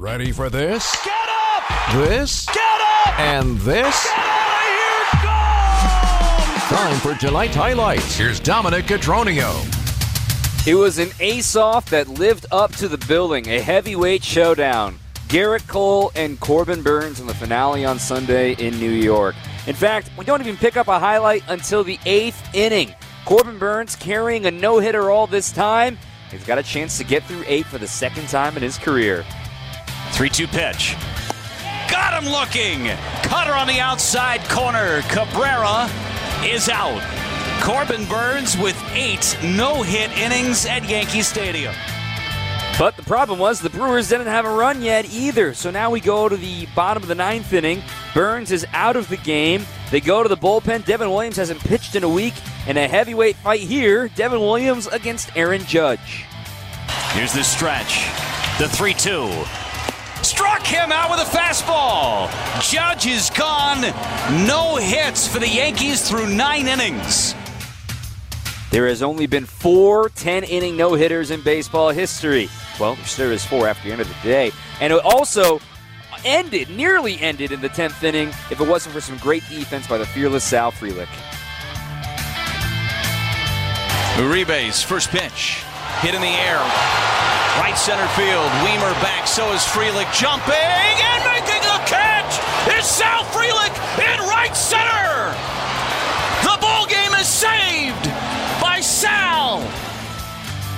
Ready for this? Get up! This? Get up! And this? Get out of here! Go! Time for tonight's highlights. Here's Dominic Cotroneo. It was an ace-off that lived up to the billing, a heavyweight showdown. Gerrit Cole and Corbin Burnes in the finale on Sunday in New York. In fact, we don't even pick up a highlight until the eighth inning. Corbin Burnes carrying a no-hitter all this time. He's got a chance to get through eight for the second time in his career. 3 2 pitch. Got him looking. Cutter on the outside corner. Cabrera is out. Corbin Burnes with eight no hit innings at Yankee Stadium. But the problem was the Brewers didn't have a run yet either. So now we go to the bottom of the ninth inning. Burnes is out of the game. They go to the bullpen. Devin Williams hasn't pitched in a week. And a heavyweight fight here Devin Williams against Aaron Judge. Here's the stretch. The 3 2. Struck him out with a fastball. Judge is gone. No hits for the Yankees through nine innings. There has only been four 10 inning no hitters in baseball history. Well, there there is four after the end of the day. And it also ended, nearly ended in the 10th inning if it wasn't for some great defense by the fearless Sal Frelick. Uribe's first pitch. Hit in the air. Right center field. Wiemer back. So is Frelick jumping and making a catch. Is Sal Frelick in right center. The ball game is saved by Sal.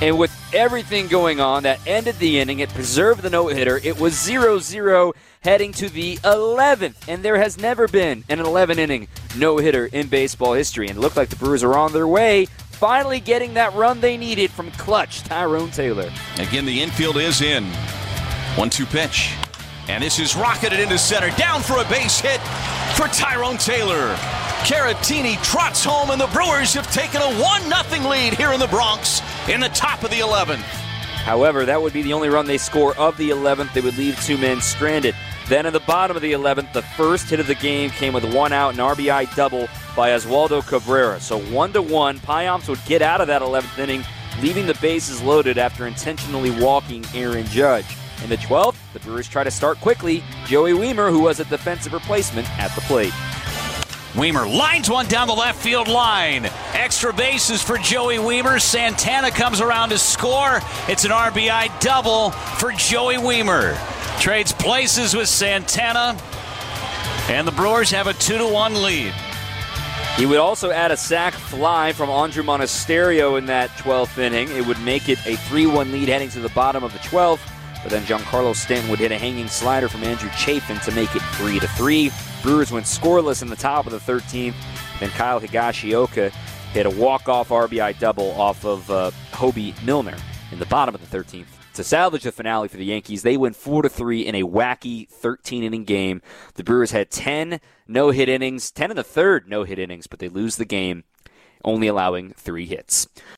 And with everything going on that ended the inning, it preserved the no hitter. It was 0 0 heading to the 11th. And there has never been an 11 inning no hitter in baseball history. And it looked like the Brewers are on their way, finally getting that run they needed from clutch Tyrone Taylor. Again, the infield is in. 1 2 pitch. And this is rocketed into center. Down for a base hit for Tyrone Taylor. Caratini trots home, and the Brewers have taken a 1 0 lead here in the Bronx in the top of the 11th. However, that would be the only run they score of the 11th. They would leave two men stranded. Then in the bottom of the 11th, the first hit of the game came with one out, an RBI double by Oswaldo Cabrera. So one to one, Payamps would get out of that 11th inning, leaving the bases loaded after intentionally walking Aaron Judge. In the 12th, the Brewers try to start quickly. Joey Wiemer, who was a defensive replacement, at the plate. Wiemer lines one down the left field line. Extra bases for Joey Wiemer. Santana comes around to score. It's an RBI double for Joey Wiemer. Trades places with Santana. And the Brewers have a 2 to 1 lead. He would also add a sac fly from Andrew Monasterio in that 12th inning. It would make it a 3 1 lead heading to the bottom of the 12th. But then Giancarlo Stanton would hit a hanging slider from Andrew Chafin to make it 3 to 3. Brewers went scoreless in the top of the 13th. Then Kyle Higashioka hit a walk-off RBI double off of uh, Hoby Milner in the bottom of the 13th to salvage the finale for the Yankees. They win 4 to 3 in a wacky 13-inning game. The Brewers had 10 no-hit innings, 10 in the third no-hit innings, but they lose the game only allowing 3 hits.